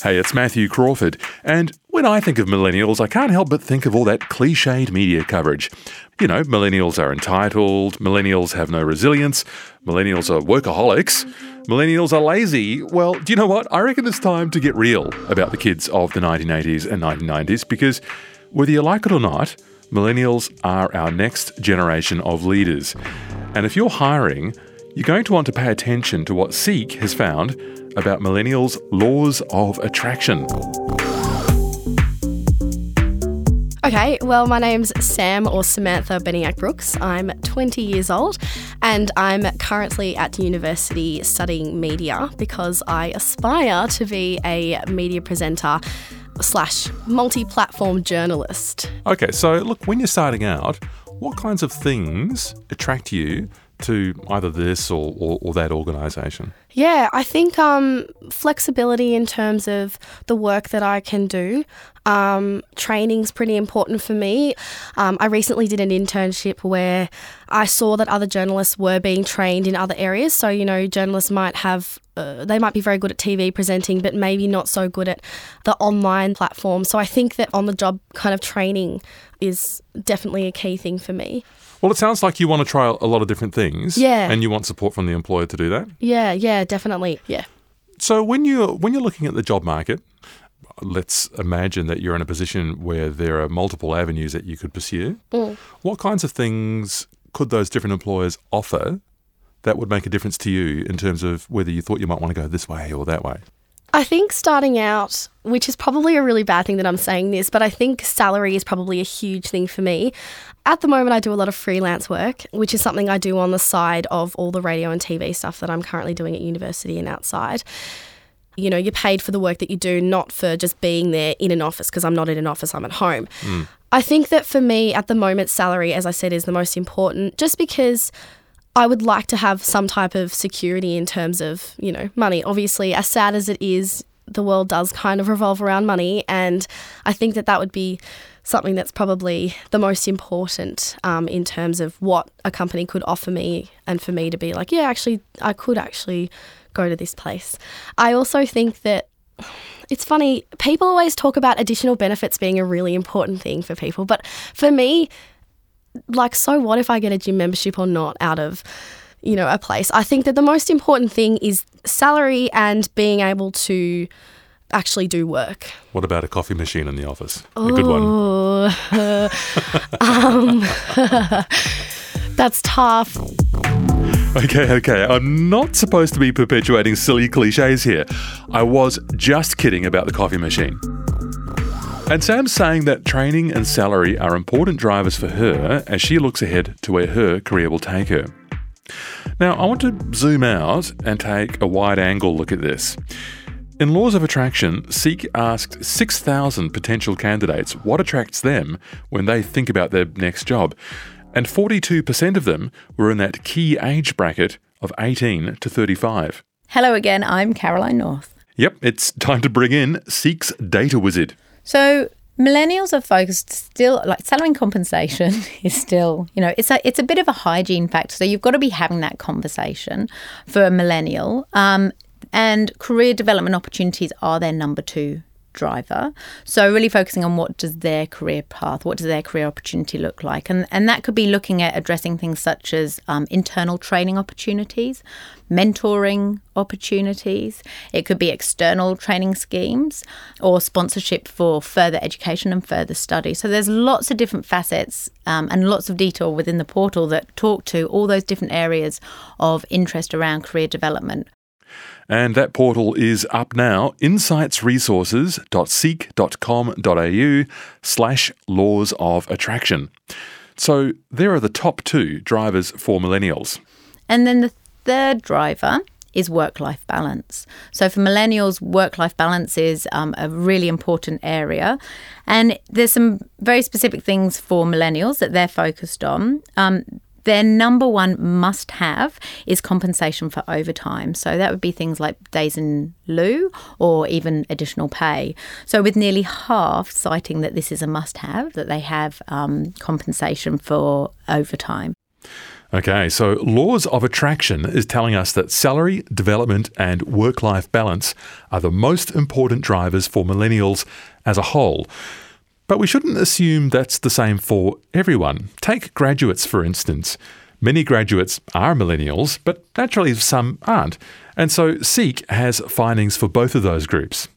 Hey, it's Matthew Crawford. And when I think of millennials, I can't help but think of all that cliched media coverage. You know, millennials are entitled, millennials have no resilience, millennials are workaholics, millennials are lazy. Well, do you know what? I reckon it's time to get real about the kids of the 1980s and 1990s because whether you like it or not, millennials are our next generation of leaders. And if you're hiring, you're going to want to pay attention to what Seek has found about millennials' laws of attraction. Okay, well, my name's Sam or Samantha Beniak Brooks. I'm 20 years old and I'm currently at university studying media because I aspire to be a media presenter slash multi platform journalist. Okay, so look, when you're starting out, what kinds of things attract you to either this or, or, or that organisation? Yeah, I think um, flexibility in terms of the work that I can do. Um, training's pretty important for me. Um, I recently did an internship where I saw that other journalists were being trained in other areas. So, you know, journalists might have, uh, they might be very good at TV presenting, but maybe not so good at the online platform. So I think that on the job kind of training is definitely a key thing for me. Well, it sounds like you want to try a lot of different things. Yeah. And you want support from the employer to do that. Yeah, yeah, definitely. Yeah. So when you're when you're looking at the job market, let's imagine that you're in a position where there are multiple avenues that you could pursue. Mm. What kinds of things could those different employers offer that would make a difference to you in terms of whether you thought you might want to go this way or that way? I think starting out, which is probably a really bad thing that I'm saying this, but I think salary is probably a huge thing for me. At the moment, I do a lot of freelance work, which is something I do on the side of all the radio and TV stuff that I'm currently doing at university and outside. You know, you're paid for the work that you do, not for just being there in an office, because I'm not in an office, I'm at home. Hmm. I think that for me, at the moment, salary, as I said, is the most important, just because I would like to have some type of security in terms of, you know, money. Obviously, as sad as it is, the world does kind of revolve around money. And I think that that would be something that's probably the most important um, in terms of what a company could offer me and for me to be like, yeah, actually, I could actually go to this place. I also think that it's funny, people always talk about additional benefits being a really important thing for people. But for me, like, so what if I get a gym membership or not out of, you know, a place? I think that the most important thing is salary and being able to actually do work. What about a coffee machine in the office? A good one. Oh, um, that's tough. Okay, okay. I'm not supposed to be perpetuating silly cliches here. I was just kidding about the coffee machine. And Sam's saying that training and salary are important drivers for her as she looks ahead to where her career will take her. Now, I want to zoom out and take a wide angle look at this. In Laws of Attraction, Seek asked 6,000 potential candidates what attracts them when they think about their next job, and 42% of them were in that key age bracket of 18 to 35. Hello again, I'm Caroline North. Yep, it's time to bring in Seek's data wizard. So millennials are focused still like salary compensation is still, you know, it's a it's a bit of a hygiene factor. So you've got to be having that conversation for a millennial. Um, and career development opportunities are their number two driver. So really focusing on what does their career path, what does their career opportunity look like, and and that could be looking at addressing things such as um, internal training opportunities, mentoring opportunities. It could be external training schemes or sponsorship for further education and further study. So there's lots of different facets um, and lots of detail within the portal that talk to all those different areas of interest around career development. And that portal is up now, insightsresources.seek.com.au slash laws of attraction. So there are the top two drivers for millennials. And then the third driver is work life balance. So for millennials, work life balance is um, a really important area. And there's some very specific things for millennials that they're focused on. Um, their number one must have is compensation for overtime. So that would be things like days in lieu or even additional pay. So, with nearly half citing that this is a must have, that they have um, compensation for overtime. Okay, so Laws of Attraction is telling us that salary, development, and work life balance are the most important drivers for millennials as a whole. But we shouldn't assume that's the same for everyone. Take graduates, for instance. Many graduates are millennials, but naturally some aren't. And so Seek has findings for both of those groups.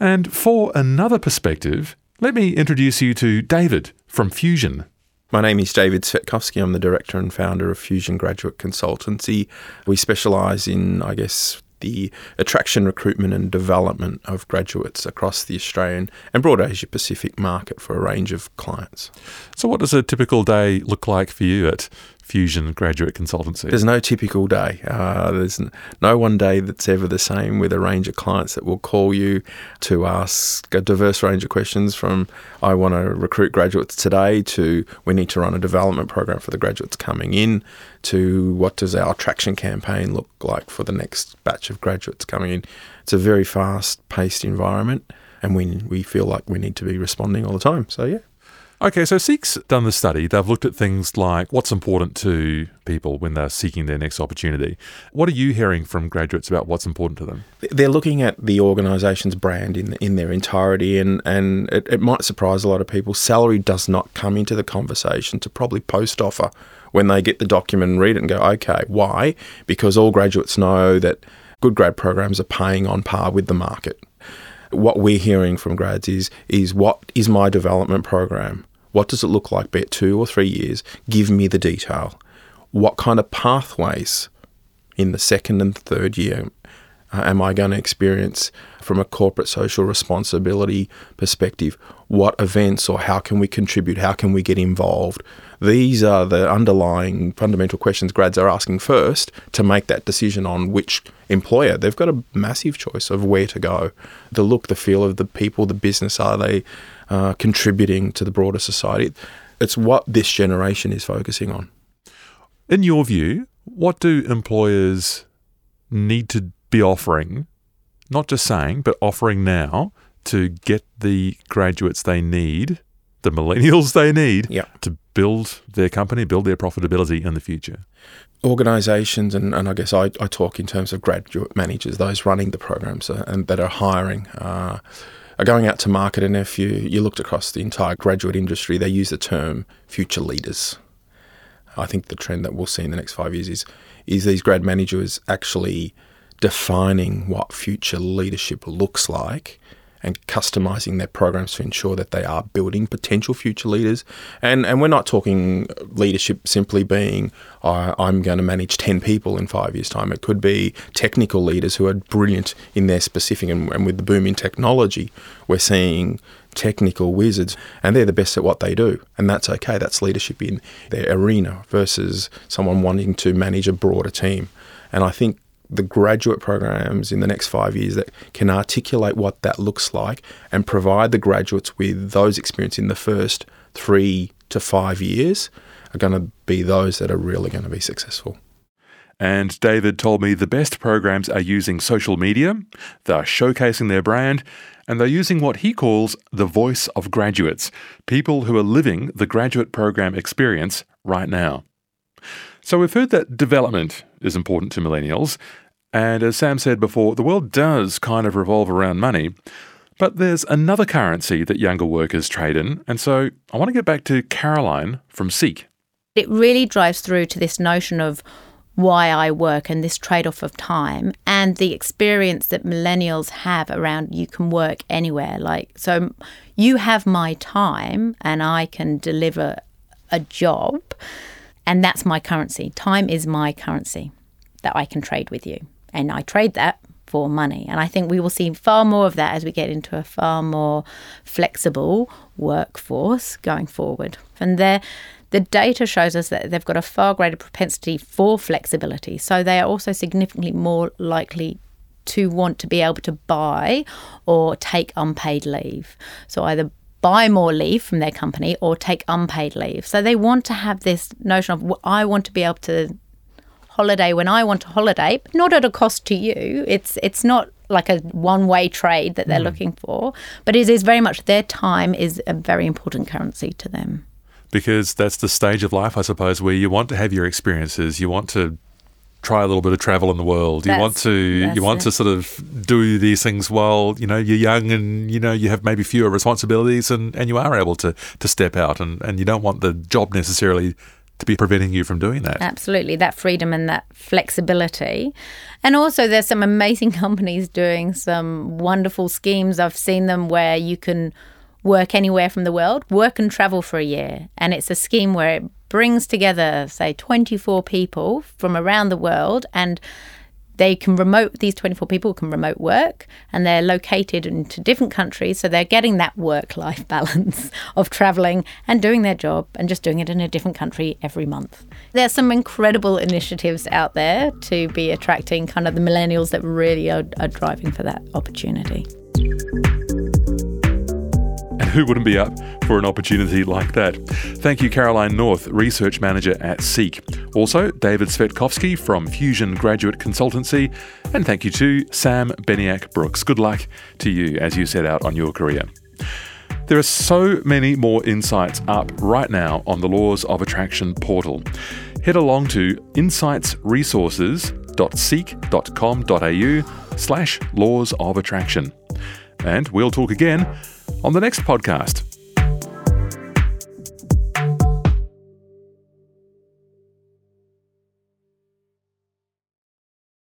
And for another perspective, let me introduce you to David from Fusion. My name is David Svetkovsky. I'm the director and founder of Fusion Graduate Consultancy. We specialise in, I guess, the attraction, recruitment, and development of graduates across the Australian and broader Asia Pacific market for a range of clients. So, what does a typical day look like for you at Fusion Graduate Consultancy? There's no typical day. Uh, there's no one day that's ever the same with a range of clients that will call you to ask a diverse range of questions from I want to recruit graduates today to we need to run a development program for the graduates coming in to what does our attraction campaign look like for the next batch of graduates coming in. It's a very fast paced environment and we, we feel like we need to be responding all the time. So, yeah. Okay, so Seek's done the study. They've looked at things like what's important to people when they're seeking their next opportunity. What are you hearing from graduates about what's important to them? They're looking at the organisation's brand in in their entirety, and and it, it might surprise a lot of people. Salary does not come into the conversation to probably post offer when they get the document and read it and go, okay, why? Because all graduates know that good grad programs are paying on par with the market what we're hearing from grads is is what is my development program? What does it look like, be it two or three years? Give me the detail. What kind of pathways in the second and third year uh, am I going to experience from a corporate social responsibility perspective? What events or how can we contribute? How can we get involved? These are the underlying fundamental questions grads are asking first to make that decision on which employer. They've got a massive choice of where to go. The look, the feel of the people, the business, are they uh, contributing to the broader society? It's what this generation is focusing on. In your view, what do employers need to be offering, not just saying, but offering now to get the graduates they need, the millennials they need yeah. to build their company, build their profitability in the future? Organisations, and, and I guess I, I talk in terms of graduate managers, those running the programs uh, and that are hiring. Uh, are going out to market, and if you, you looked across the entire graduate industry, they use the term future leaders. I think the trend that we'll see in the next five years is is these grad managers actually defining what future leadership looks like and customizing their programs to ensure that they are building potential future leaders. And and we're not talking leadership simply being I'm going to manage 10 people in five years' time. It could be technical leaders who are brilliant in their specific, and, and with the boom in technology, we're seeing technical wizards and they're the best at what they do. And that's okay. That's leadership in their arena versus someone wanting to manage a broader team. And I think the graduate programs in the next five years that can articulate what that looks like and provide the graduates with those experience in the first three to five years are going to be those that are really going to be successful. And David told me the best programs are using social media, they're showcasing their brand, and they're using what he calls the voice of graduates, people who are living the graduate program experience right now. So we've heard that development is important to millennials. And as Sam said before, the world does kind of revolve around money. But there's another currency that younger workers trade in. And so I want to get back to Caroline from Seek. It really drives through to this notion of why I work and this trade off of time and the experience that millennials have around you can work anywhere. Like, so you have my time and I can deliver a job and that's my currency. Time is my currency that I can trade with you. And I trade that for money. And I think we will see far more of that as we get into a far more flexible workforce going forward. And there, the data shows us that they've got a far greater propensity for flexibility. So they are also significantly more likely to want to be able to buy or take unpaid leave. So either buy more leave from their company or take unpaid leave. So they want to have this notion of I want to be able to holiday when I want to holiday, but not at a cost to you. It's it's not like a one-way trade that they're mm. looking for, but it is very much their time is a very important currency to them. because that's the stage of life, I suppose, where you want to have your experiences, you want to try a little bit of travel in the world. You want to you want it. to sort of do these things while you know you're young and you know you have maybe fewer responsibilities and, and you are able to to step out and, and you don't want the job necessarily to be preventing you from doing that. Absolutely, that freedom and that flexibility. And also, there's some amazing companies doing some wonderful schemes. I've seen them where you can work anywhere from the world, work and travel for a year. And it's a scheme where it brings together, say, 24 people from around the world and they can remote these 24 people can remote work and they're located into different countries so they're getting that work life balance of traveling and doing their job and just doing it in a different country every month there's some incredible initiatives out there to be attracting kind of the millennials that really are, are driving for that opportunity who wouldn't be up for an opportunity like that? Thank you, Caroline North, Research Manager at Seek. Also, David Svetkovsky from Fusion Graduate Consultancy. And thank you to Sam Beniak Brooks. Good luck to you as you set out on your career. There are so many more insights up right now on the Laws of Attraction portal. Head along to insightsresources.seek.com.au slash laws of attraction. And we'll talk again on the next podcast.